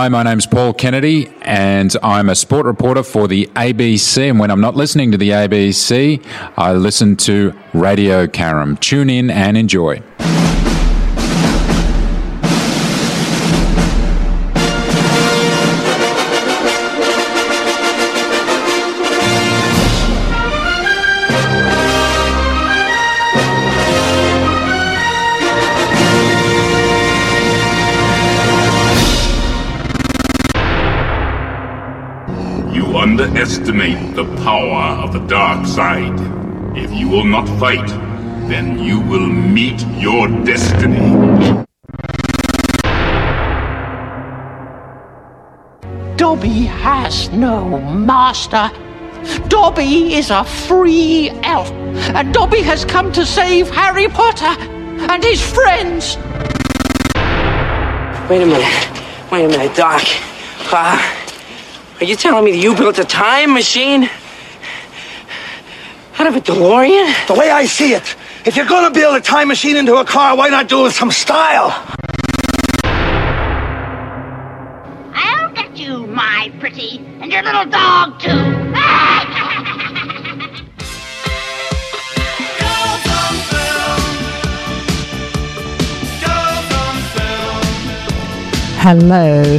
Hi, my name's Paul Kennedy, and I'm a sport reporter for the ABC. And when I'm not listening to the ABC, I listen to Radio Caram. Tune in and enjoy. Power of the dark side. If you will not fight, then you will meet your destiny. Dobby has no master. Dobby is a free elf, and Dobby has come to save Harry Potter and his friends. Wait a minute. Wait a minute, Doc. Uh, are you telling me that you built a time machine? Out of a DeLorean? The way I see it, if you're gonna build a time machine into a car, why not do it with some style? I'll get you, my pretty, and your little dog, too. Hello.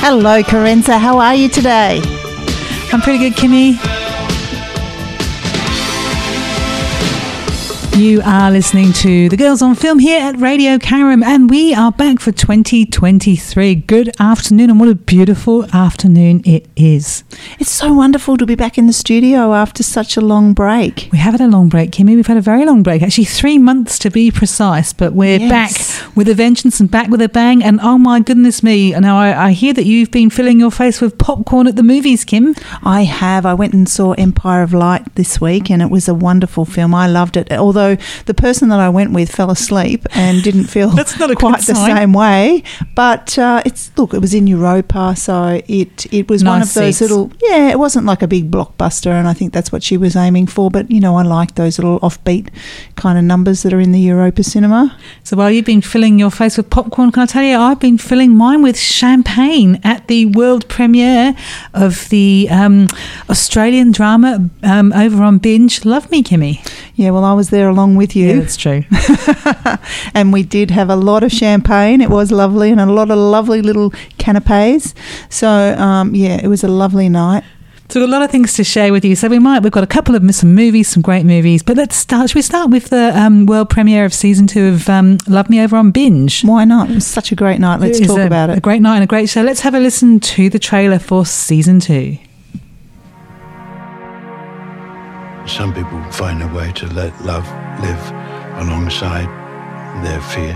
Hello, Karenza. How are you today? I'm pretty good, Kimmy. You are listening to The Girls on Film here at Radio Caram, and we are back for 2023. Good afternoon, and what a beautiful afternoon it is. It's so wonderful to be back in the studio after such a long break. We have had a long break, Kimmy. We've had a very long break, actually, three months to be precise, but we're Yes. back with a vengeance and back with a bang. And oh my goodness me, now I, I hear that you've been filling your face with popcorn at the movies, Kim. I have. I went and saw Empire of Light this week, and it was a wonderful film. I loved it. Although the person that I went with fell asleep and didn't feel That's not quite the sign. same way. But uh, it's look, it was in Europa, so it it was one of those seats. little. Yeah, it wasn't like a big blockbuster, and I think that's what she was aiming for. But you know, I like those little offbeat kind of numbers that are in the Europa cinema. So while you've been filling your face with popcorn, can I tell you, I've been filling mine with champagne at the world premiere of the um, Australian drama um, over on Binge. Love me, Kimmy. Yeah, well, I was there along with you. Yeah, that's true. and we did have a lot of champagne. It was lovely, and a lot of lovely little canapes. So um, yeah, it was a lovely night. So a lot of things to share with you. So we might we've got a couple of some movies, some great movies. But let's start. Should we start with the um, world premiere of season two of um, Love Me Over on Binge? Why not? It was such a great night. Let's talk a, about it. A great night and a great show. Let's have a listen to the trailer for season two. Some people find a way to let love live alongside their fear.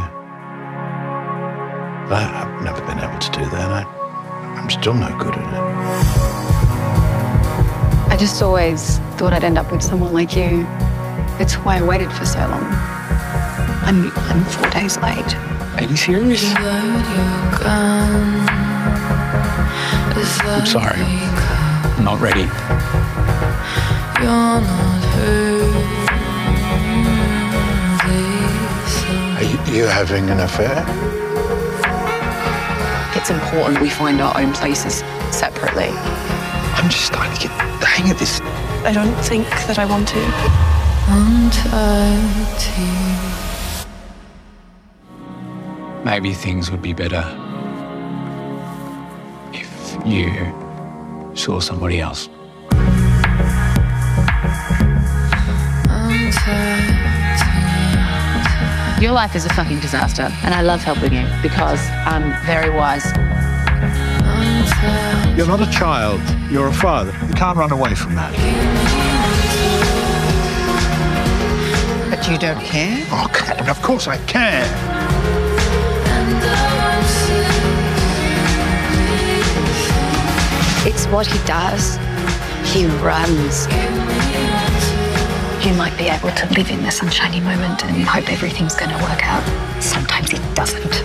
I, I've never been able to do that. I, I'm still no good at it. I just always thought I'd end up with someone like you. It's why I waited for so long. I'm, I'm four days late. Are you serious? I'm sorry. I'm not ready. Are you, you having an affair? It's important we find our own places separately. I'm just starting to get the hang of this. I don't think that I want to. Maybe things would be better if you saw somebody else. Your life is a fucking disaster, and I love helping you because I'm very wise. You're not a child, you're a father. You can't run away from that. But you don't care? Oh, Captain, of course I care. It's what he does. He runs. You might be able to live in the sunshiny moment and hope everything's going to work out. Sometimes it doesn't.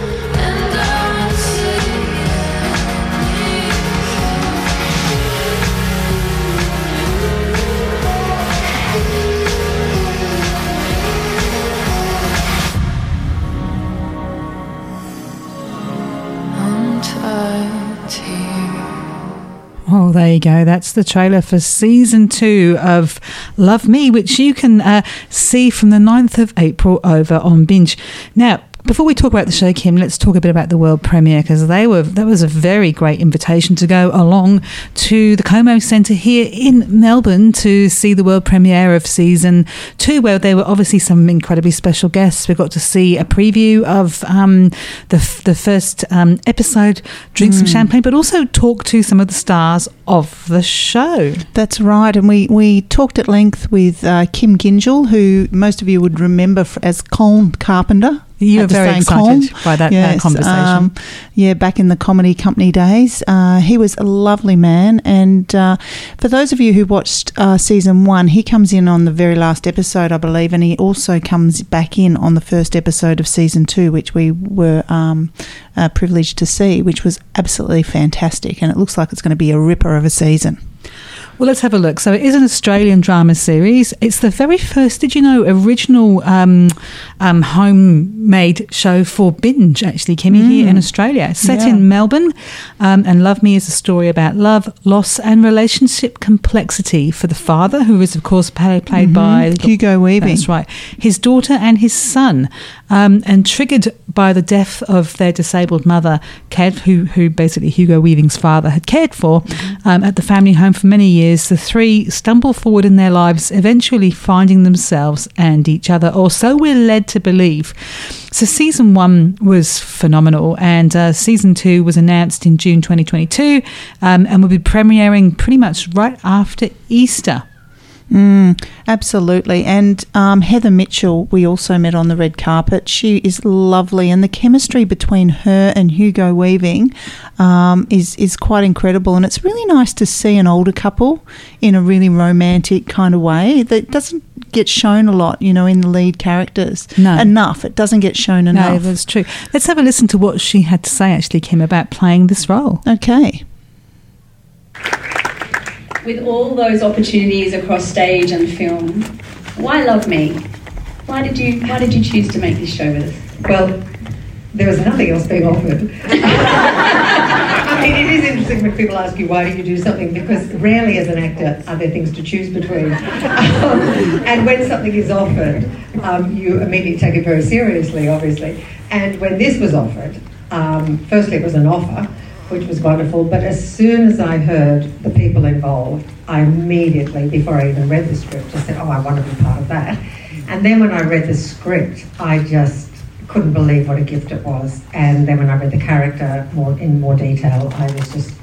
Oh, there you go. That's the trailer for season two of Love Me, which you can uh, see from the 9th of April over on Binge. Now, before we talk about the show, Kim, let's talk a bit about the world premiere because they were that was a very great invitation to go along to the Como Centre here in Melbourne to see the world premiere of season two, where there were obviously some incredibly special guests. We got to see a preview of um, the f- the first um, episode, drink some Mm. champagne, but also talk to some of the stars of the show. That's right, and we, we talked at length with uh, Kim Gyngell, who most of you would remember as Colin Carpenter. You were very excited by that, that conversation. um, yeah, back in the comedy company days, uh, he was a lovely man. And uh, for those of you who watched uh, season one, he comes in on the very last episode, I believe, and he also comes back in on the first episode of season two, which we were um, uh, privileged to see, which was absolutely fantastic. And it looks like it's going to be a ripper of a season. Well, let's have a look. So, it is an Australian drama series. It's the very first, did you know, original um, um, homemade show for binge, actually, Kimmy, here in Australia. Set Yeah. in Melbourne. Um, and Love Me is a story about love, loss, and relationship complexity for the father, who is, of course, played, played Mhm. by Hugo Weaving. That's right. His daughter and his son. Um, and triggered by the death of their disabled mother, Kev, who, who basically Hugo Weaving's father had cared for um, at the family home for many years, the three stumble forward in their lives, eventually finding themselves and each other, or so we're led to believe. So, season one was phenomenal, and uh, season two was announced in June 2022 um, and will be premiering pretty much right after Easter. Mm, absolutely. And um, Heather Mitchell, we also met on the red carpet. She is lovely, and the chemistry between her and Hugo Weaving um, is is quite incredible. And it's really nice to see an older couple in a really romantic kind of way that doesn't get shown a lot, you know, in the lead characters. No. enough. It doesn't get shown No, enough. that's true. Let's have a listen to what she had to say, actually, Kim, about playing this role. Okay. With all those opportunities across stage and film, why love me? Why did you Why did you choose to make this show with us? Well, there was nothing else being offered. I mean, it is interesting when people ask you why do you do something because rarely, as an actor, are there things to choose between. Um, and when something is offered, um, you immediately take it very seriously, obviously. And when this was offered, um, firstly, it was an offer, which was wonderful. But as soon as I heard the people involved, I immediately, before I even read the script, just said, "Oh, I want to be part of that." And then when I read the script, I just couldn't believe what a gift it was. And then when I read the character more in more detail, I was just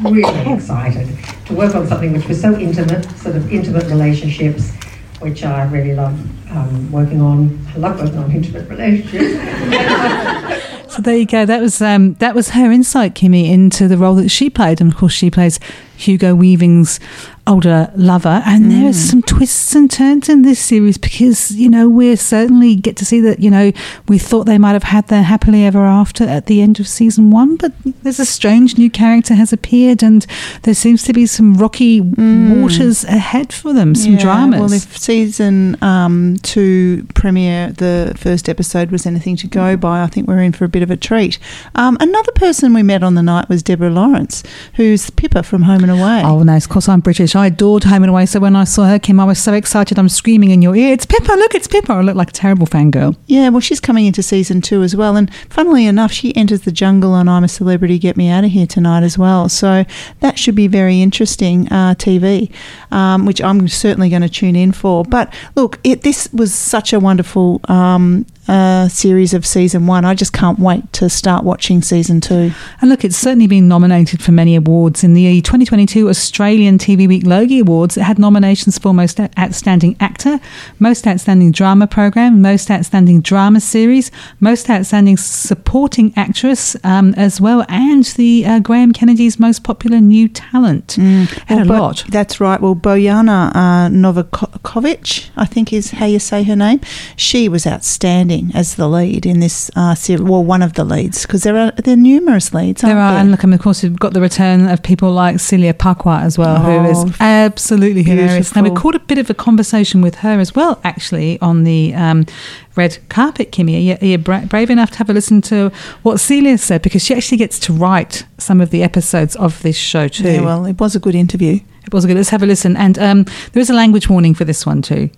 really excited to work on something which was so intimate, sort of intimate relationships, which I really love um, working on. I love working on intimate relationships. So there you go. That was um, that was her insight, Kimmy, into the role that she played, and of course, she plays Hugo Weaving's older lover. And there are some twists and turns in this series because you know we certainly get to see that you know we thought they might have had their happily ever after at the end of season one, but there's a strange new character has appeared, and there seems to be some rocky waters ahead for them, some Yeah, dramas. Well, if season um, two premiere, the first episode was anything to go by, I think we're in for a bit of a treat. Um, another person we met on the night was Deborah Lawrance, who's Pippa from Home and Away. Oh no! Of course, I'm British. I adored Home and Away. So when I saw her, Kim, I was so excited. I'm screaming in your ear, "It's Pippa! Look, it's Pippa!" I look like a terrible fangirl. Yeah, well, she's coming into season two as well. And funnily enough, she enters the jungle on I'm a Celebrity, Get Me Out of Here tonight as well. So that should be very interesting uh, TV, um, which I'm certainly going to tune in for. But look, it, this was such a wonderful um, uh, series of season one. I just can't wait to start watching season two. And look, it's certainly been nominated for many awards. In the 2022 Australian TV Week Logie Awards, it had nominations for Most Outstanding Actor, Most Outstanding Drama Program, Most Outstanding Drama Series, Most Outstanding Supporting Actress, um, as well, and the uh, Graham Kennedy's Most Popular New Talent. Had a Well, Bo- lot. That's right. Well, Bojana uh, Novakovic, I think is how you say her name. She was outstanding. As the lead in this uh, series. Well, one of the leads because there are there are numerous leads. There are, there? and look, and of course, we've got the return of people like Celia Pacquola as well, who Oh, is absolutely hilarious. Now, we caught a bit of a conversation with her as well, actually, on the um, red carpet, Kimmy. Are you, are you bra- brave enough to have a listen to what Celia said? Because she actually gets to write some of the episodes of this show, too. Yeah, well, it was a good interview. It was a good. Let's have a listen. And um, there is a language warning for this one, too.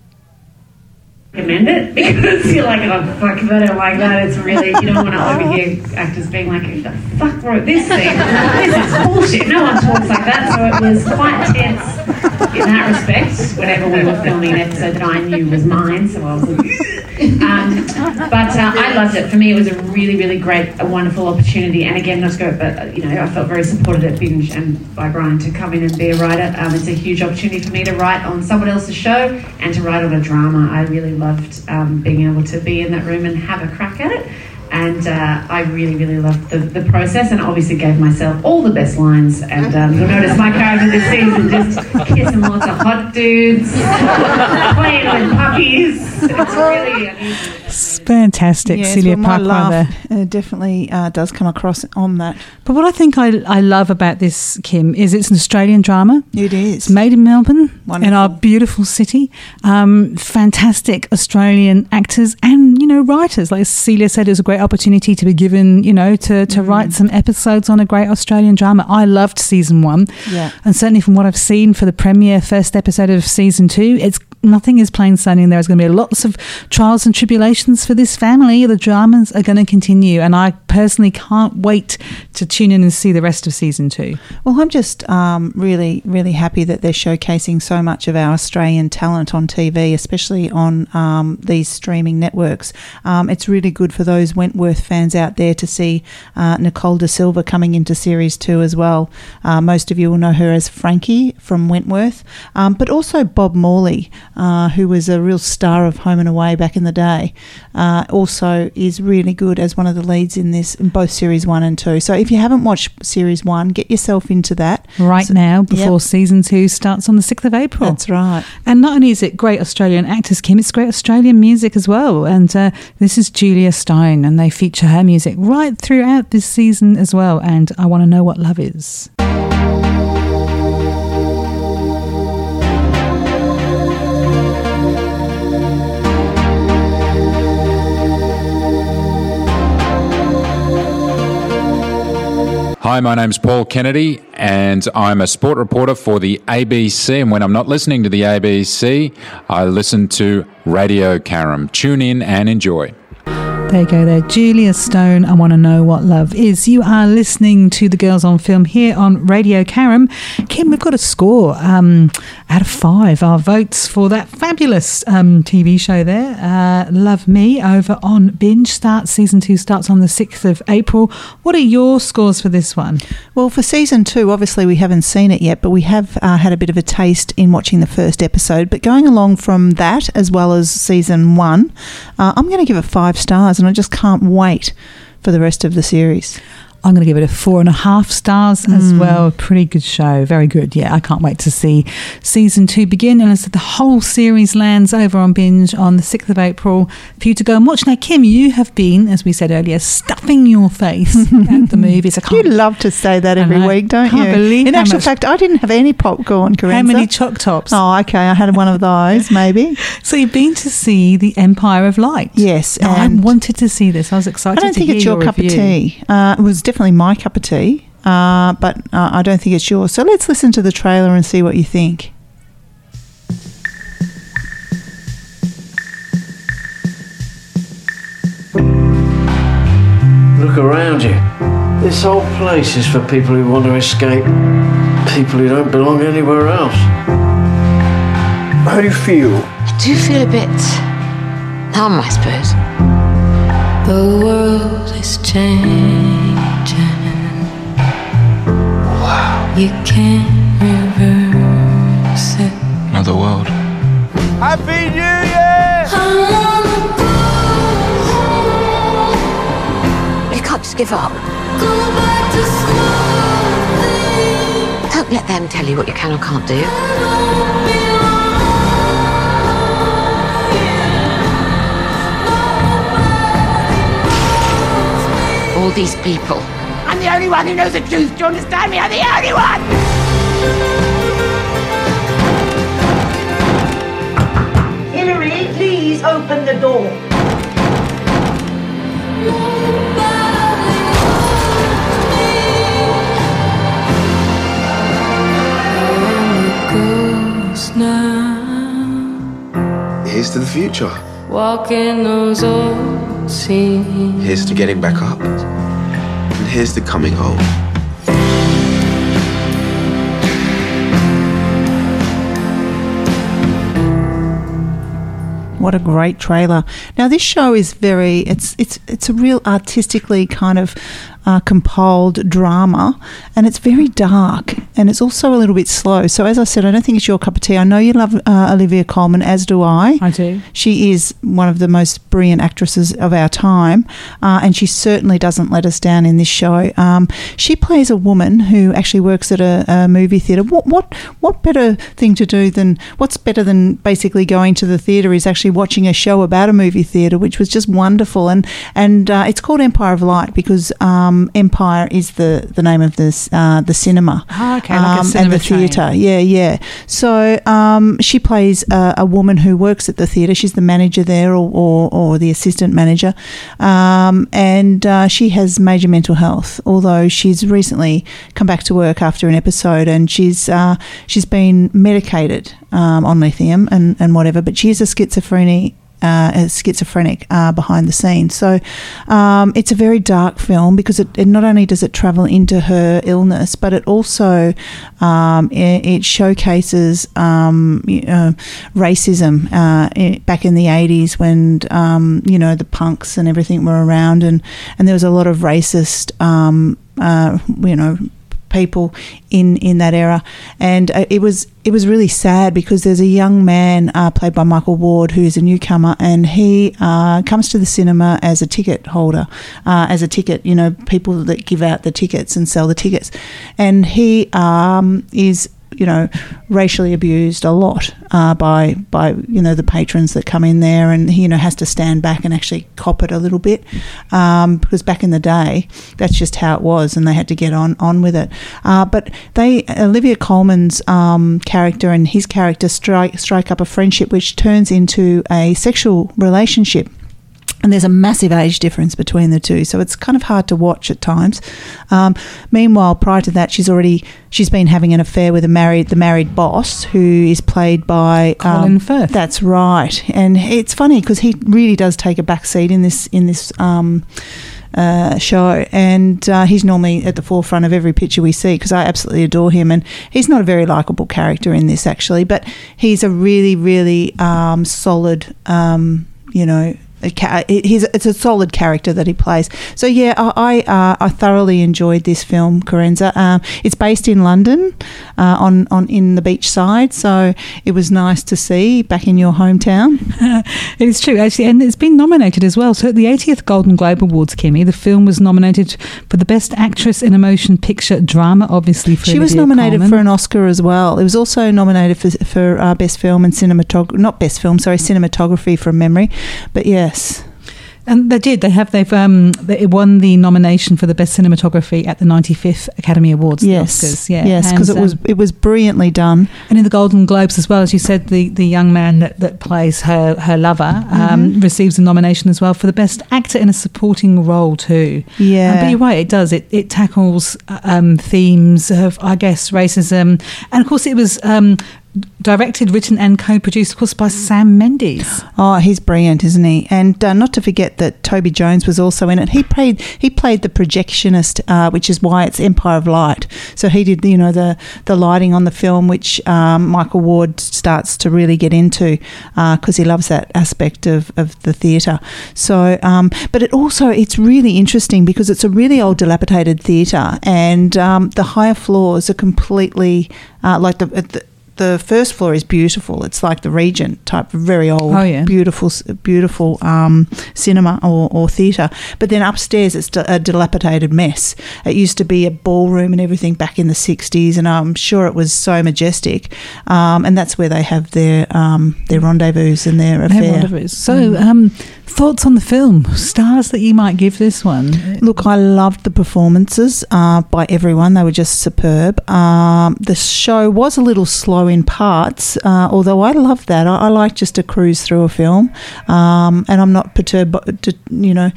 Recommend it because you're like, oh fuck, I don't like that, it's really you don't want to overhear actors being like, who the fuck wrote this thing? This is bullshit. No one talks like that. So it was quite tense in that respect. Whenever we were filming an episode that I knew was mine, so I was like. Um, but uh, I loved it. For me, it was a really, really great, a wonderful opportunity. And again, not to go, but you know, I felt very supported at Binge and by Brian to come in and be a writer. Um, it's a huge opportunity for me to write on someone else's show and to write on a drama. I really loved um, being able to be in that room and have a crack at it. And uh, I really, really loved the, the process and obviously gave myself all the best lines. And um, you'll notice my character this season just kissing lots of hot dudes, playing with puppies. It's really unusual. It's fantastic, Yes, Celia well, my laugh uh, definitely uh, does come across on that. But what I think I, I love about this, Kim, is it's an Australian drama. It is. It's made in Melbourne, Wonderful. in our beautiful city. Um, fantastic Australian actors and, you know, writers. Like Celia said, it was a great opportunity to be given, you know, to, to mm. write some episodes on a great Australian drama. I loved season one. Yeah. And certainly from what I've seen for the premiere first episode of season two, it's nothing is plain sailing. There's going to be lots of trials and tribulations for this family. The dramas are going to continue, and I personally can't wait to tune in and see the rest of season two. Well, I'm just um, really, really happy that they're showcasing so much of our Australian talent on TV, especially on um, these streaming networks. Um, it's really good for those Wentworth fans out there to see uh, Nicole da Silva coming into series two as well. Uh, most of you will know her as Frankie from Wentworth, um, but also Bob Morley, uh, who was a real star of Home and Away back in the day, uh, also is really good as one of the leads in this in both series one and two. So if you haven't watched series one, get yourself into that Right So- now, before Yep. season two starts on the 6th of April. That's right. And not only is it great Australian actors, Kim, it's great Australian music as well. And uh, this is Julia Stone, and they feature her music right throughout this season as well. And I want to know what love is. Hi, my name's Paul Kennedy, and I'm a sport reporter for the ABC. And when I'm not listening to the ABC, I listen to Radio Caram. Tune in and enjoy. There you go, there. Julia Stone, I want to know what love is. You are listening to the Girls on Film here on Radio Caram. Kim, we've got a score um, out of five. Our votes for that fabulous um, TV show there, uh, Love Me, over on Binge. Starts season two starts on the sixth of April. What are your scores for this one? Well, for season two, obviously we haven't seen it yet, but we have uh, had a bit of a taste in watching the first episode. But going along from that, as well as season one, uh, I'm going to give it five stars, and I just can't wait for the rest of the series. I'm going to give it a four and a half stars as Mm. well. Pretty good show. Very good. Yeah, I can't wait to see season two begin. And as the whole series lands over on Binge on the 6th of April for you to go and watch. Now, Kim, you have been, as we said earlier, stuffing your face at the movies. I You can't, You love to say that every week, don't you? believe In actual much- fact, I didn't have any popcorn, how many choc tops? Oh, okay. I had one of those, maybe. So you've been to see The Empire of Light. Yes, Now, I wanted to see this. I was I excited don't think it's your, cup review. of tea. Uh, it was definitely my cup of tea, uh, but uh, I don't think it's yours. So let's listen to the trailer and see what you think. Look around you. This whole place is for people who want to escape, people who don't belong anywhere else. How do you feel? I do feel a bit numb, I suppose. The world is changing. You can't reverse it. Another world. Happy New Year! You can't just give up. Don't let them tell you what you can or can't do. all these people. I'm the only one who knows the truth. Do you understand me? I'm the only one! Hillary, please open the door. Here's to the future. walking those old scenes. Here's to getting back up. Here's to coming home. What a great trailer! Now this show is very it's it's it's a real artistically kind of uh, compiled drama, and it's very dark, and it's also a little bit slow. So as I said, I don't think it's your cup of tea. I know you love uh, Olivia Colman, as do I. I do. She is one of the most brilliant actresses of our time, uh, and she certainly doesn't let us down in this show. Um, she plays a woman who actually works at a, a movie theatre. What what what better thing to do than what's better than basically going to the theatre is actually watching a show about a movie theatre, which was just wonderful. And and uh, it's called Empire of Light because um, Empire is the, the name of this uh, the cinema. Oh, okay, like a and the theatre. Yeah, yeah. So um, she plays a, a woman who works at the theatre. She's the manager there, or, or, or the assistant manager, um, and uh, she has major mental health. Although she's recently come back to work after an episode, and she's uh, she's been medicated um, on lithium and, and whatever. But she is a schizophrenic uh, schizophrenic uh, behind the scenes. So um, it's a very dark film because it, it not only does it travel into her illness, but it also um, it, it showcases um, you know, racism uh, i back in the 80s when um, you know the punks and everything were around and, and there was a lot of racist um, uh, you know people in in that era. And uh, it was it was really sad because there's a young man uh, played by Michael Ward who's a newcomer and he uh, comes to the cinema as a ticket holder uh, as a ticket you know people that give out the tickets and sell the tickets. And he um, is you know, racially abused a lot uh, by by you know the patrons that come in there, and he you know has to stand back and actually cop it a little bit um, because back in the day that's just how it was, and they had to get on on with it. Uh, but they Olivia Colman's um, character and his character strike strike up a friendship, which turns into a sexual relationship and there's a massive age difference between the two, so it's kind of hard to watch at times. Um, meanwhile, prior to that, she's already she's been having an affair with a married the married boss, who is played by Colin um, Firth. That's right, and it's funny because he really does take a back seat in this in this. Um, uh, show, and uh, he's normally at the forefront of every picture we see because I absolutely adore him. And he's not a very likable character in this, actually, but he's a really, really um, solid, um, you know, he's it's a solid character that he plays. So yeah, I I, uh, I thoroughly enjoyed this film, Karenza. Um, it's based in London, uh, on on in the beachside. So it was nice to see back in your hometown. it's true, actually, and it's been nominated as well. So at the 80th Golden Globe Awards, Kimmy, the film was nominated for the Best Actress in a Motion Picture Drama, obviously for She was nominated Colman. for an Oscar as well. It was also nominated for for uh, best film and cinematography, not best film, sorry, cinematography from memory. But yes, And they did. They have. They've. Um. They won the nomination for the best cinematography at the 95th Academy Awards. the yes, Oscars. Yeah. yes, because it was um, it was brilliantly done. And in the Golden Globes as well, as you said, the, the young man that, that plays her her lover um, Mhm. receives a nomination as well for the best actor in a supporting role too. Yeah. But you're right, it does. It it tackles uh, um, themes of I guess racism, and of course it was. Directed, written, and co-produced, of course, by Sam Mendes. Oh, he's brilliant, isn't he? And uh, not to forget that Toby Jones was also in it. He played he played the projectionist, uh, which is why it's Empire of Light. So he did you know the the lighting on the film, which um, Michael Ward starts to really get into because he loves that aspect of, of the theatre. So, um, but it also it's really interesting because it's a really old, dilapidated theatre, and um, the higher floors are completely uh, like the. the the first floor is beautiful. It's like the Regent type, very old, Oh, yeah. beautiful, beautiful um, cinema or, or theatre. But then upstairs, it's d- a dilapidated mess. It used to be a ballroom and everything back in the '60s, and I'm sure it was so majestic. Um, and that's where they have their um, their rendezvous and their affair. rendezvous. So, um, Thoughts on the film? Stars that you might give this one? Look, I loved the performances uh, by everyone. They were just superb. Um, the show was a little slow in parts, uh, although I love that. I, I like just to cruise through a film, um, and I'm not perturbed, by, you know,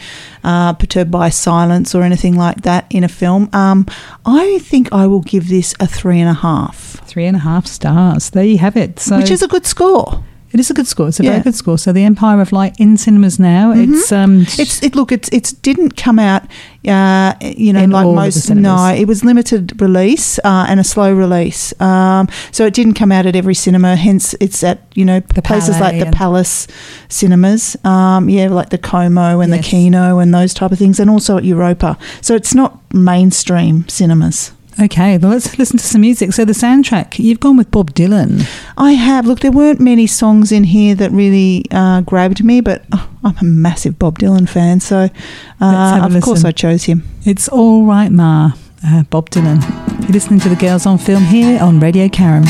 uh, perturbed by silence or anything like that in a film. Um, I think I will give this a three and a half. Three and a half stars. There you have it. So Which is a good score. It is a good score. It's a Yeah. very good score. So the Empire of Light in cinemas now. Mhm. It's um, it's it. Look, it's it didn't come out. Uh, you know, In like all of the most. No, it was limited release uh, and a slow release. Um, so it didn't come out at every cinema. Hence, it's at you know the places like the Palace cinemas. Um, yeah, like the Como and the Kino and those type of things, and also at Europa. So it's not mainstream cinemas. Okay. Well, let's listen to some music. So the soundtrack. You've gone with Bob Dylan. I have. Look, there weren't many songs in here that really uh, grabbed me, but oh, I'm a massive Bob Dylan fan, so uh, of course. I chose him. It's all right, Ma. Uh, Bob Dylan. You're listening to the Girls on Film here on Radio Caram.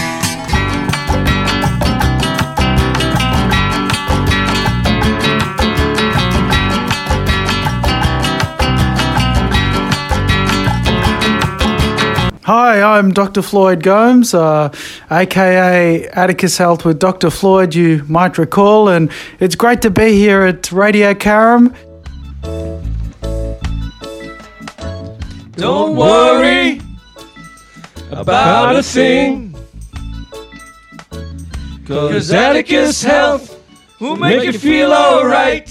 Hi, I'm Dr. Floyd Gomes, uh, aka Atticus Health with Dr. Floyd, you might recall, and it's great to be here at Radio Caram. Don't worry about a thing. Cause Atticus Health will make you feel alright.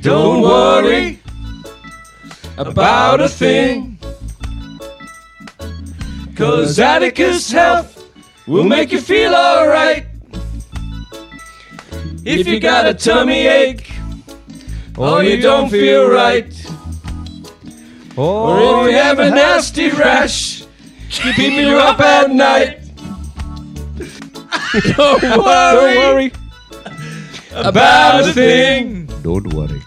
Don't worry about a thing. Cause Atticus Health will make you feel alright. If you got a tummy ache, or you don't feel right, or if you have a nasty rash, keeping you up at night. Don't worry about a thing. Don't worry.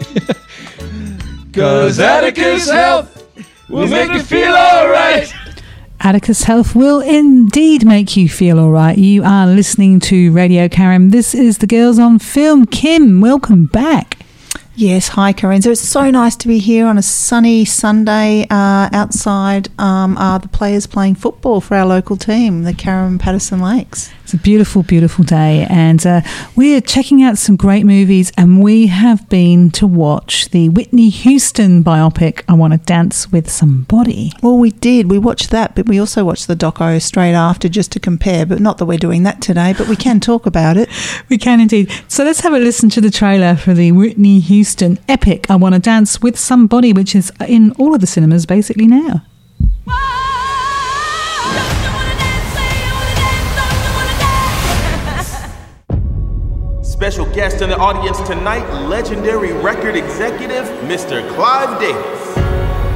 Cause Atticus Health will make you feel alright. Atticus Health will indeed make you feel all right. You are listening to Radio Caram. This is the Girls on Film. Kim, welcome back. Yes, hi. So it's so nice to be here on a sunny Sunday uh, outside. Um, are the players playing football for our local team, the Carrum Patterson Lakes? It's a beautiful, beautiful day, and uh, we are checking out some great movies. And we have been to watch the Whitney Houston biopic. I want to dance with somebody. Well, we did. We watched that, but we also watched the doco straight after just to compare. But not that we're doing that today, but we can talk about it. We can indeed. So let's have a listen to the trailer for the Whitney Houston epic. I want to dance with somebody, which is in all of the cinemas basically now. Special guest in the audience tonight, legendary record executive, Mr. Clive Davis.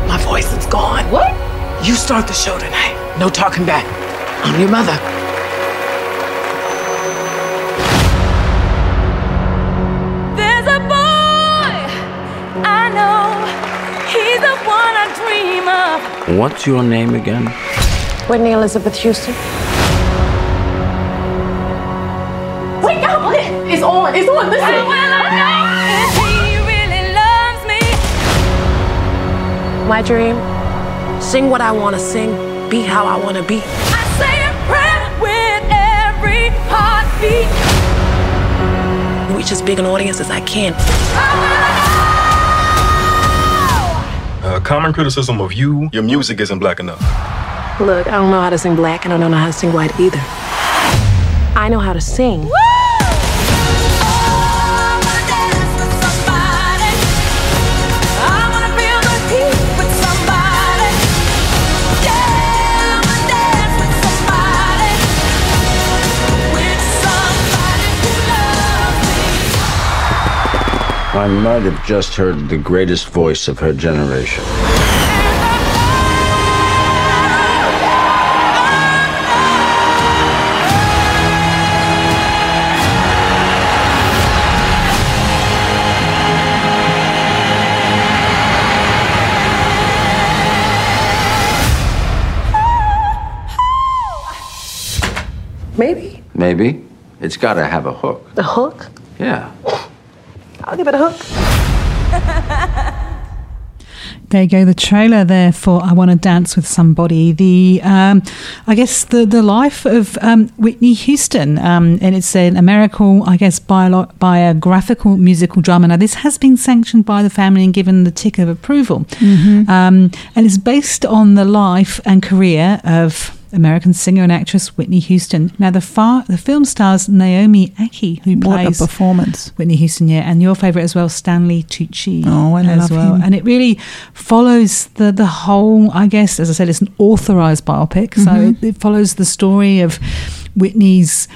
My voice is gone. What? You start the show tonight. No talking back. I'm your mother. There's a boy I know. He's the one I dream of. What's your name again? Whitney Elizabeth Houston. It's on. It's on. Listen. He really loves me. My dream sing what I want to sing, be how I want to be. I say a prayer with every heartbeat. Reach as big an audience as I can. A common criticism of you, your music isn't black enough. Look, I don't know how to sing black and I don't know how to sing white either. I know how to sing. I might have just heard the greatest voice of her generation. Maybe. Maybe. It's got to have a hook. The hook? Yeah. I'll give it a hook. There you go, the trailer there for "I Want to Dance with Somebody." The, um, I guess, the the life of um, Whitney Houston, um, and it's an American, I guess, bio- biographical musical drama. Now, this has been sanctioned by the family and given the tick of approval, Mhm. um, and it's based on the life and career of American singer and actress Whitney Houston. Now, the far, the film stars Naomi Ackie, who What plays performance. Whitney Houston, yeah, and your favourite as well, Stanley Tucci. Oh, I as love well. him. And it really follows the the whole. I guess, as I said, it's an authorised biopic, so Mhm. it, it follows the story of Whitney's.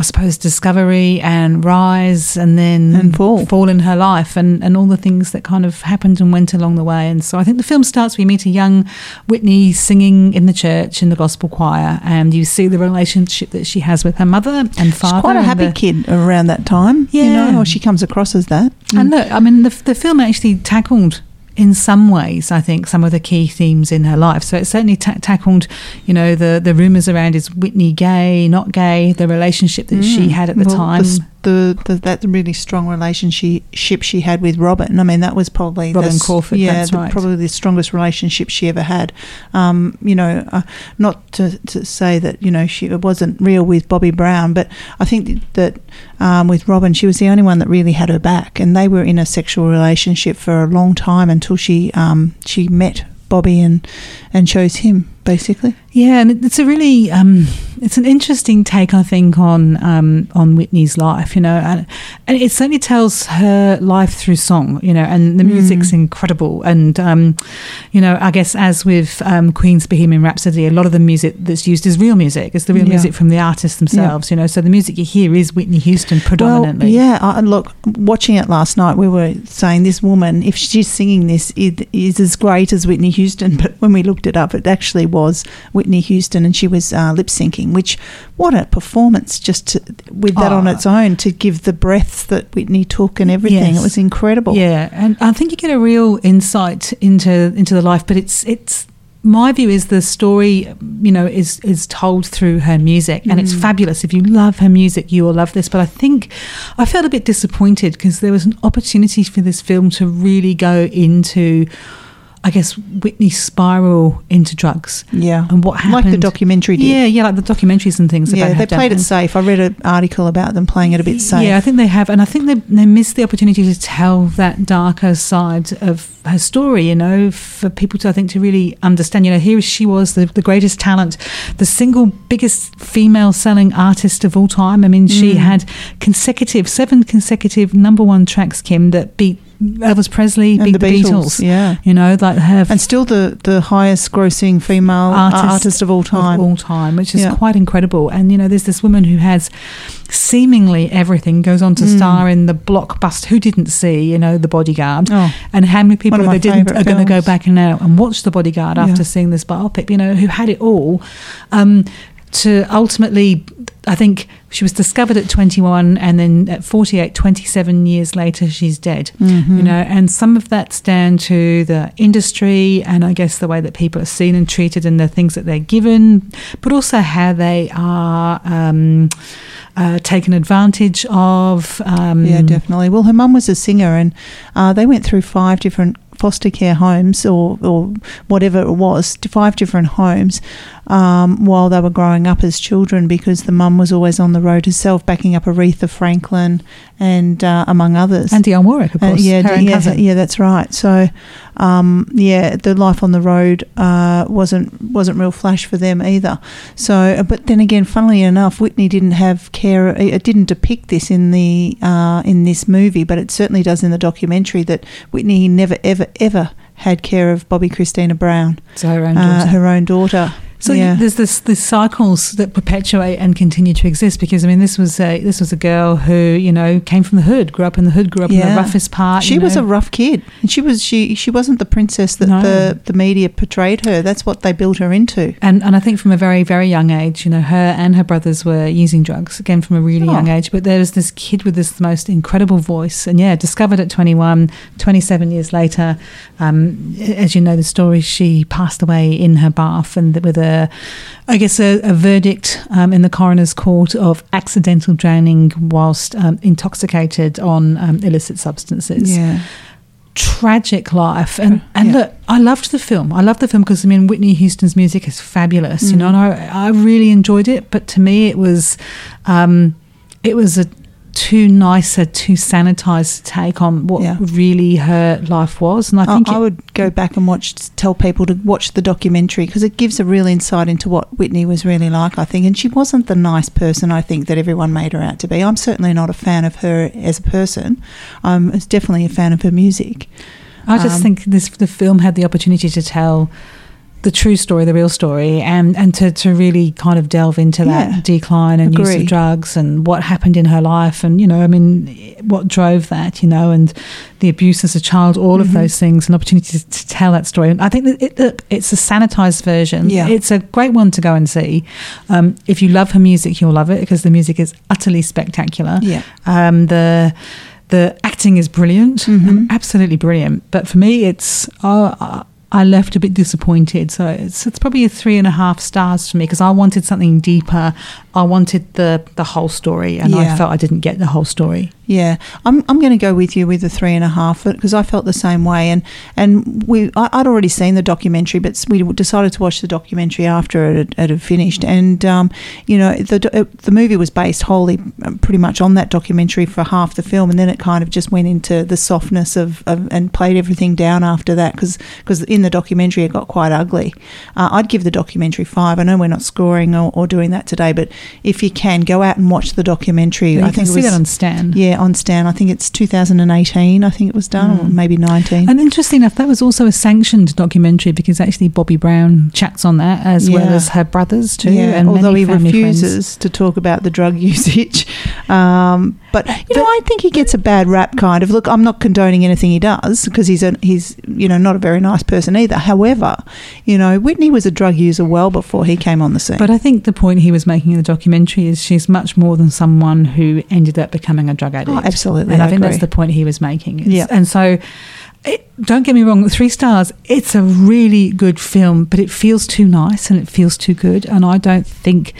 I suppose discovery and rise and then And fall. fall in her life and, and all the things that kind of happened and went along the way. And so I think the film starts, we meet a young Whitney singing in the church in the gospel choir and you see the relationship that she has with her mother and father. She's quite a happy the- kid around that time. You Yeah. know, or she comes across as that. And mm. look, I mean, the, the film actually tackled, in some ways, I think, some of the key themes in her life. So it certainly ta- tackled, you know, the, the rumours around is Whitney gay, not gay, the relationship that she Mm. had at the Well, time. s- The, the, that really strong relationship she had with Robin. I mean, that was probably Robin the, Crawford, Yeah, that's the- right. probably the strongest relationship she ever had. Um, you know, uh, not to, to say that you know she it wasn't real with Bobby Brown, but I think that um, with Robin, she was the only one that really had her back, and they were in a sexual relationship for a long time until she um, she met Bobby and and chose him basically. Yeah, and it's a really um, it's an interesting take, I think, on um, on Whitney's life. You know, and, and it certainly tells her life through song. You know, and the music's incredible. And um, you know, I guess as with um, Queen's Bohemian Rhapsody, a lot of the music that's used is real music. It's the real Yeah. music from the artists themselves. You know, so the music you hear is Whitney Houston predominantly. Well, yeah, I, look, watching it last night, we were saying this woman, if she's singing this, it is as great as Whitney Houston. But when we looked it up, it actually was Whitney Houston, and she was uh, lip syncing. Which, what a performance! Just to, with that on Oh. its own, to give the breaths that Whitney took and everything, Yes. it was incredible. Yeah, and I think you get a real insight into into the life, but it's it's my view is the story, you know, is is told through her music, and it's Mm. fabulous. If you love her music, you will love this. But I think I felt a bit disappointed because there was an opportunity for this film to really go into. I guess Whitney's spiral into drugs. Yeah. And what happened. Like the documentary did. Yeah, yeah, like the documentaries and things. Yeah, they played it safe. I read an article about them playing it a bit safe. Yeah, I think they have, and I think they they missed the opportunity to tell that darker side of her story. You know, for people to I think to really understand. You know, here she was, the, the greatest talent, the single biggest female selling artist of all time. I mean, she Mm. had consecutive seven consecutive number one tracks, Kim, that beat Elvis Presley, beat the the, Beatles, yeah. You know, like have and still the, the highest grossing female artist, artist of all time. Of all time, which is Yeah. quite incredible. And you know, there's this woman who has seemingly everything, goes on to Mm. star in the blockbuster. Who didn't see, you know, The Bodyguard? Oh. and how many people that didn't are going to go back and now and watch The Bodyguard Yeah. after seeing this biopic? You know, who had it all. Um, to ultimately, I think she was discovered at 21 and then at 48, 27 years later, she's dead. Mhm. You know, and some of that's down to the industry and I guess the way that people are seen and treated and the things that they're given, but also how they are um, uh, taken advantage of. Um, Yeah, definitely. Well, her mum was a singer, and uh, they went through five different foster care homes or, or whatever it was, to five different homes um, while they were growing up as children because the mum was always on the road herself, backing up Aretha Franklin and uh, among others. And Dionne Warwick, of Uh, course, yeah, her yeah, yeah, that's right. So, um, yeah, the life on the road uh, wasn't wasn't real flash for them either. So, uh, but then again, funnily enough, Whitney didn't have care. It it didn't depict this in the uh, in this movie, but it certainly does in the documentary that Whitney never, ever, ever had care of Bobbi Kristina Brown, So her own uh, daughter. her own daughter. So yeah. there's this this cycles that perpetuate and continue to exist because I mean this was a this was a girl who you know came from the hood, grew up in the hood, grew up in the roughest part. She was know. a rough kid, and she was she she wasn't the princess that No. the the media portrayed her. That's what they built her into. and and I think from a very very young age, you know, her and her brothers were using drugs again from a really Oh. young age. But there was this kid with this most incredible voice, and yeah, discovered at 21, 27 years later. Um, as you know the story, she passed away in her bath and with a a, I guess, a, a verdict um, in the coroner's court of accidental drowning whilst um, intoxicated on um, illicit substances. Yeah. Tragic life, and and Yeah. look, I loved the film. I loved the film because I mean Whitney Houston's music is fabulous, you know, and Mm. I I really enjoyed it. But to me, it was, um, it was a too nicer, too sanitized to take on what Yeah. really her life was, and I I, think I it- would go back and watch, tell people to watch the documentary because it gives a real insight into what Whitney was really like, I think. And she wasn't the nice person, I think, that everyone made her out to be. I'm certainly not a fan of her as a person. I'm definitely a fan of her music. I just Um, think this the film had the opportunity to tell the true story, the real story, and and to, to really kind of delve into that Yeah. decline and use of drugs and what happened in her life, and you know, I mean, what drove that, you know, and the abuse as a child, all of Mhm. those things, an opportunity to, to tell that story. And I think that it, it's a sanitized version. Yeah. it's a great one to go and see. Um, if you love her music, you'll love it because the music is utterly spectacular. Yeah. Um, the the acting is brilliant, absolutely brilliant. But for me, it's uh, I left a bit disappointed. So it's it's probably a three and a half stars for me because I wanted something deeper. I wanted the the whole story, and Yeah. I felt I didn't get the whole story. Yeah, I'm, I'm going to go with you with the three and a half because I felt the same way, and and we I, I'd already seen the documentary, but we decided to watch the documentary after it had, it had finished, and um, you know the the movie was based wholly um, pretty much on that documentary for half the film, and then it kind of just went into the softness of, of and played everything down after that because in the documentary it got quite ugly. Uh, I'd give the documentary five. I know we're not scoring or, or doing that today, but if you can go out and watch the documentary, Yeah, I you can think it see was, that on Stan. Yeah, on Stan. I think it's 2018. I think it was done, or Mm. maybe 19. And interesting enough, that was also a sanctioned documentary because actually Bobby Brown chats on that as well as her brothers too. yeah, and although many he family friends. refuses to talk about the drug usage. Um, but you know, I think he gets a bad rap. Kind of. Look, I'm not condoning anything he does because he's a, he's you know not a very nice person either. However, you know, Whitney was a drug user well before he came on the scene. But I think the point he was making in the documentary is she's much more than someone who ended up becoming a drug addict. Oh, absolutely, And I, I think that's the point he was making. Yeah. And so, it, don't get me wrong, three stars, it's a really good film, but it feels too nice and it feels too good. And I don't think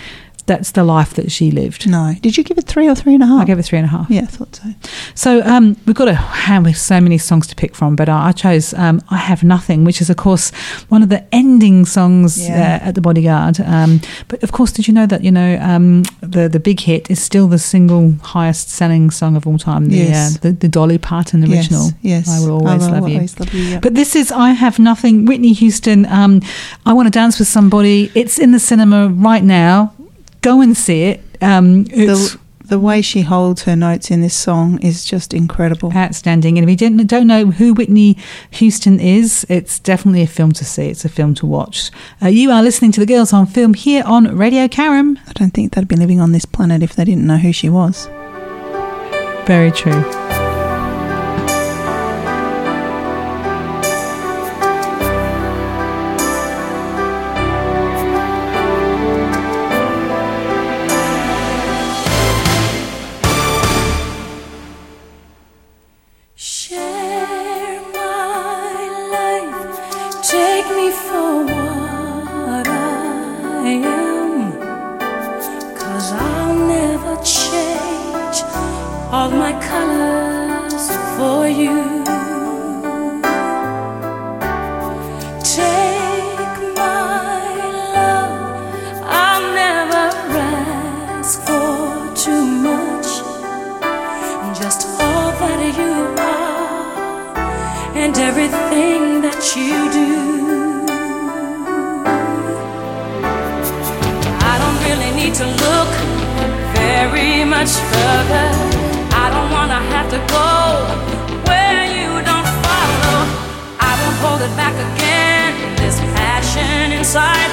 that's the life that she lived. No. Did you give it three or three and a half? I gave it three and a half. Yeah, I thought so. So um, we've got a have so many songs to pick from, but I, I chose um, "I Have Nothing," which is of course one of the ending songs Yeah. uh, at the Bodyguard. Um, but of course, did you know that you know um, the the big hit is still the single highest selling song of all time? The Yes. uh, the, the Dolly Parton original. yes. I will I always will love you. love you, yeah. But this is "I Have Nothing." Whitney Houston. Um, I want to dance with somebody. It's in the cinema right now. Go and see it. Um, The, the way she holds her notes in this song is just incredible. outstanding. And if you don't, don't know who Whitney Houston is, it's definitely a film to see. It's a film to watch. Uh, you are listening to the Girls on Film here on Radio Karam. I don't think they'd be living on this planet if they didn't know who she was. Very true. All my colors for you. Take my love, I'll never ask for too much. Just all that you are and everything that you do. I don't really need to look very much further. I have to go where you don't follow. I won't hold it back again. This passion inside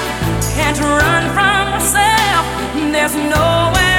can't run from myself. There's nowhere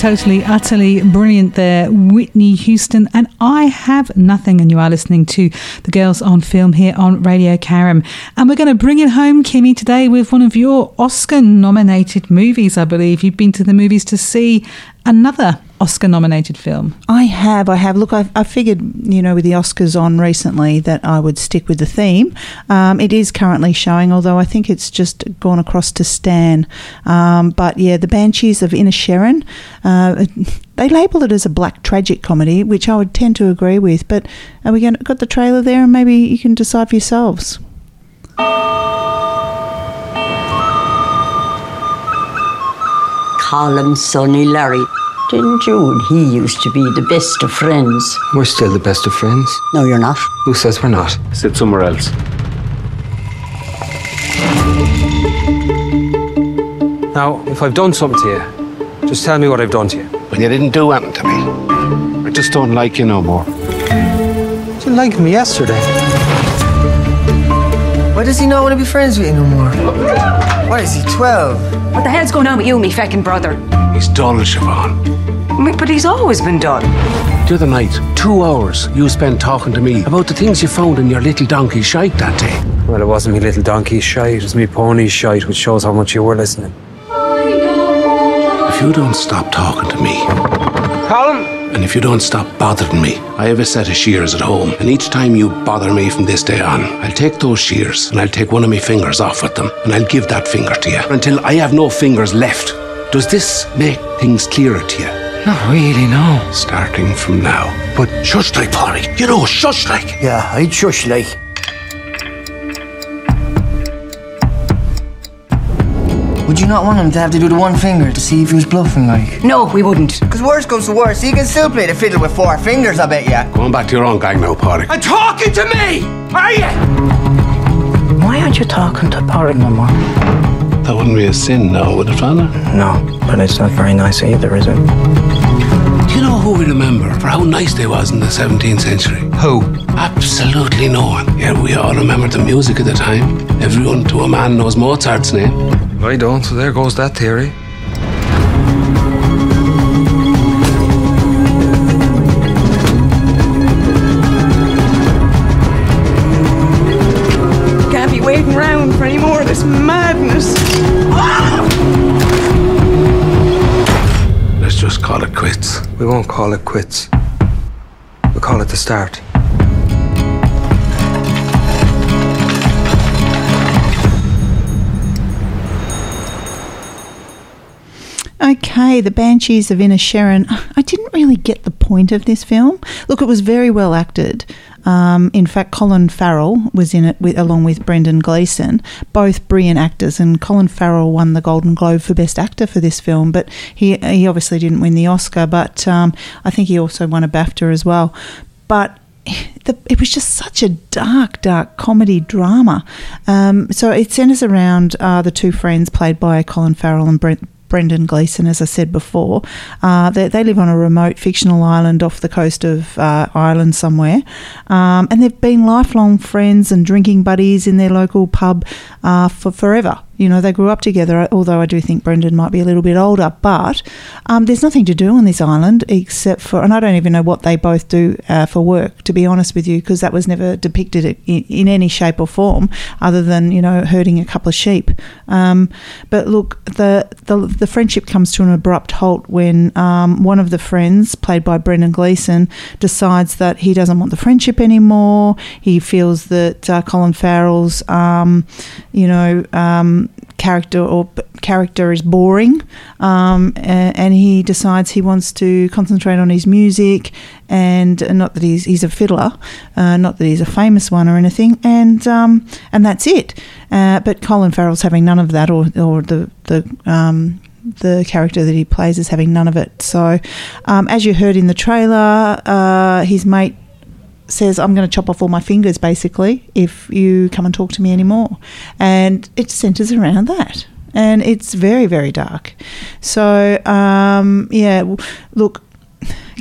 totally, utterly brilliant there, Whitney Houston. And I have nothing, and you are listening to the Girls on Film here on Radio Karam. And we're going to bring it home, Kimmy, today with one of your Oscar nominated movies, I believe. You've been to the movies to see another Oscar nominated film. I have, I have. Look, I, I figured, you know, with the Oscars on recently, that I would stick with the theme. Um, it is currently showing, although I think it's just gone across to Stan. Um, but yeah, the Banshees of Inisherin, uh, they label it as a black tragic comedy, which I would tend to agree with. But are we going to, got the trailer there, and maybe you can decide for yourselves. Call him Sonny Larry. Didn't you he used to be the best of friends? We're still the best of friends. No, you're not. Who says we're not? Sit somewhere else. Now, if I've done something to you, just tell me what I've done to you. When you didn't do anything to me, I just don't like you no more. You didn't like me yesterday. Why does he not want to be friends with you no more? Why is he 12? What the hell's going on with you, me feckin' brother? He's dull, Siobhan. But he's always been done. The other night, two hours you spent talking to me about the things you found in your little donkey shite that day. Well, it wasn't me little donkey's shite, it was me pony's shite, which shows how much you were listening. If you don't stop talking to me, Colin! and if you don't stop bothering me, I have a set of shears at home, and each time you bother me from this day on, I'll take those shears and I'll take one of my fingers off with them, and I'll give that finger to you until I have no fingers left. Does this make things clearer to you? Not really, no. Starting from now. But shush like, Polly. You know, shush like. Yeah, I'd shush like. Would you not want him to have to do the one finger to see if he was bluffing, like? No, we wouldn't. Because worse comes to worse, he can still play the fiddle with four fingers, I bet ya. Going back to your own gang now, Polly. And talking to me! Are you? Why aren't you talking to Pádraic no more? That wouldn't be a sin now, would it, Father? No, but it's not very nice either, is it? Do you know who we remember for how nice they was in the 17th century? Who? Absolutely no one. Yeah, we all remember the music of the time. Everyone to a man knows Mozart's name. I don't, so there goes that theory. Call it quits. We'll call it the start. okay, The Banshees of Inisherin. I didn't really get the point of this film. Look, it was very well acted. Um, in fact, Colin Farrell was in it with, along with Brendan Gleeson, both brilliant actors. And Colin Farrell won the Golden Globe for Best Actor for this film, but he he obviously didn't win the Oscar. But um, I think he also won a BAFTA as well. But the, it was just such a dark, dark comedy drama. Um, so it centres around uh, the two friends played by Colin Farrell and Brent. Brendan Gleeson, as I said before. Uh, they, they live on a remote fictional island off the coast of uh, Ireland somewhere. Um, and they've been lifelong friends and drinking buddies in their local pub uh, for forever. You know, they grew up together, although I do think Brendan might be a little bit older. But um, there's nothing to do on this island except for, and I don't even know what they both do uh, for work, to be honest with you, because that was never depicted in, in, any shape or form other than, you know, herding a couple of sheep. Um, but look, the, the, the friendship comes to an abrupt halt when um, one of the friends, played by Brendan Gleeson, decides that he doesn't want the friendship anymore. He feels that uh, Colin Farrell's, um, you know, um, character or character is boring, um, and, he decides he wants to concentrate on his music, and uh, not that he's he's a fiddler, uh, not that he's a famous one or anything, and um, and that's it. Uh, but Colin Farrell's having none of that, or or the the um, the character that he plays is having none of it. So, um, as you heard in the trailer, uh, his mate says, I'm going to chop off all my fingers, basically, if you come and talk to me anymore. And it centres around that. And it's very, very dark. So, um, yeah, look.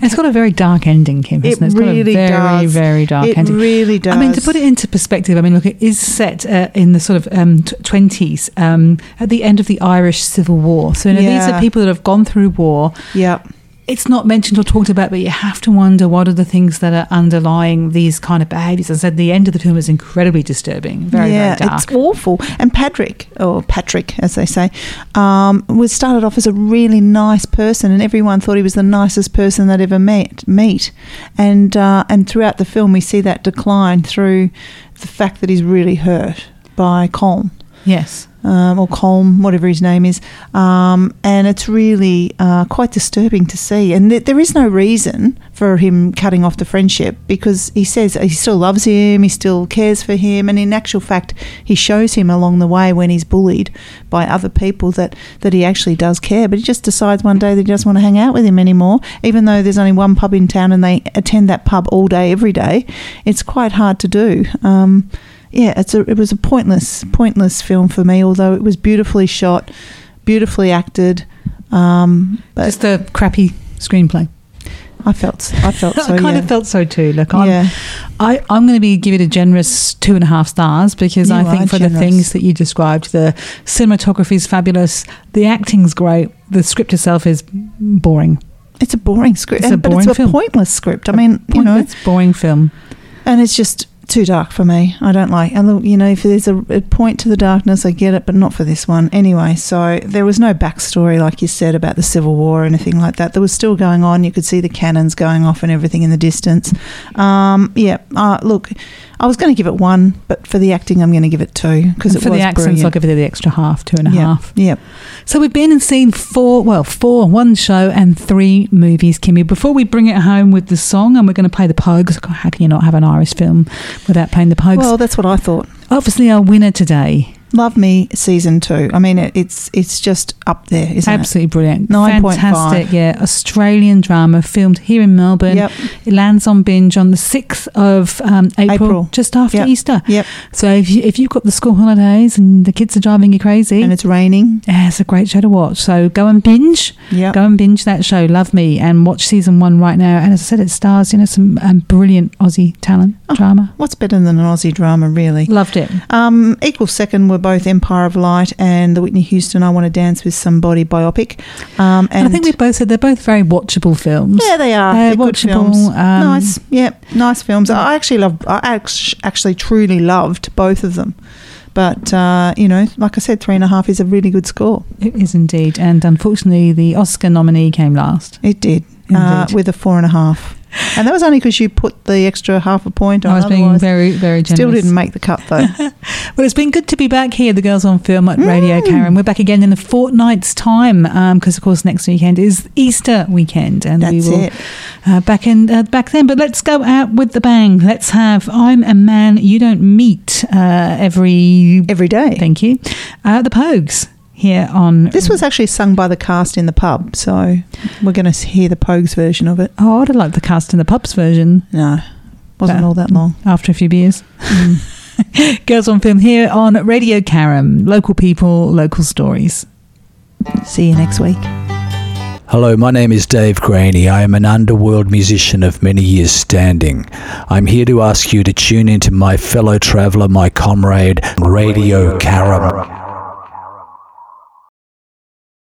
It's got a very dark ending, Kim. It Hasn't it? It's really got a very, does. very dark It ending. really does. I mean, to put it into perspective, I mean, look, it is set uh, in the sort of um, twenties, um, at the end of the Irish Civil War. So you know, these are people that have gone through war. Yeah. It's not mentioned or talked about, but you have to wonder what are the things that are underlying these kind of behaviours. As I said, the end of the film is incredibly disturbing, very, yeah, very dark. it's awful. And Patrick, or Patrick, as they say, um, was started off as a really nice person, and everyone thought he was the nicest person they'd ever met. Meet, and uh, and throughout the film, we see that decline through the fact that he's really hurt by Colm. Yes. Um, or Colm, whatever his name is, um, and it's really uh, quite disturbing to see. And th- there is no reason for him cutting off the friendship because he says he still loves him, he still cares for him, and in actual fact, he shows him along the way when he's bullied by other people that that he actually does care. But he just decides one day that he doesn't want to hang out with him anymore, even though there's only one pub in town and they attend that pub all day, every day. It's quite hard to do. Um, yeah, it's a, it was a pointless, pointless film for me. Although it was beautifully shot, beautifully acted, um, but Just a crappy screenplay. I felt, I felt so. I kind yeah. of felt so too. Look, I'm, Yeah. I, I'm going to be give it a generous two and a half stars because You I think for the things that you described, the cinematography is fabulous, the acting's great, the script itself is boring. It's a boring script, It's a and- but boring it's a film. pointless script. I mean, you know, it's boring film. and it's just too dark for me. I don't like. And you know, if there's a, a point to the darkness, I get it, but not for this one. Anyway, so there was no backstory, like you said, about the Civil War or anything like that. There was still going on. You could see the cannons going off and everything in the distance. Um, yeah. Uh, look, I was going to give it one, but for the acting, I'm going to give it two because it for was the accents, brilliant. I'll give it the extra half, two and a half. Yep. Yep. So we've been and seen four, well, four, one show and three movies, Kimmy. Before we bring it home with the song, and we're going to play the Pogues. How can you not have an Irish film without playing the Pogues? Well, that's what I thought. Obviously, our winner today. Love Me season two. I mean, it, it's it's just up there, isn't Absolutely brilliant. Nine point Fantastic, yeah. Australian drama filmed here in Melbourne. Yep. It lands on binge on the 6th of um, April, April. just after Yep. Easter. Yep. So if, you, if you've got the school holidays and the kids are driving you crazy. And it's raining. Yeah, it's a great show to watch. So go and binge. Yep. Go and binge that show, Love Me, and watch season one right now. And as I said, it stars, you know, some um, brilliant Aussie talent, drama. What's better than an Aussie drama, really? Loved it. Um, equal second were both Empire of Light and the Whitney Houston I Want to Dance with Somebody biopic. Um, and I think we both said they're both very watchable films. Yeah, they are. They're They're good watchable. films. um, nice. Yep. Nice films. I actually love. I actually truly loved both of them. But uh, you know, like I said, three and a half is a really good score. It is indeed. And unfortunately, the Oscar nominee came last. It did uh, with a four and a half. And that was only because you put the extra half a point on. I was being very, very generous. Still didn't make the cut though. Well, it's been good to be back here, the Girls on Film at Radio Mm. Karen. We're back again in a fortnight's time because, of course, next weekend is Easter weekend, and we That's will it. Uh, back in uh, back then. But let's go out with the bang. Let's have "I'm a Man You Don't Meet" uh, every every day. Thank you. Uh, the Pogues here on. This was actually sung by the cast in the pub, so we're going to hear the Pogues version of it. Oh, I'd have liked the cast in the pubs version. No, wasn't But- all that long. After a few beers. Girls on Film here on Radio Karam. Local people, local stories. See you next week. Hello, my name is Dave Graney. I am an underworld musician of many years standing. I'm here to ask you to tune into my fellow traveller, my comrade, Radio Karam.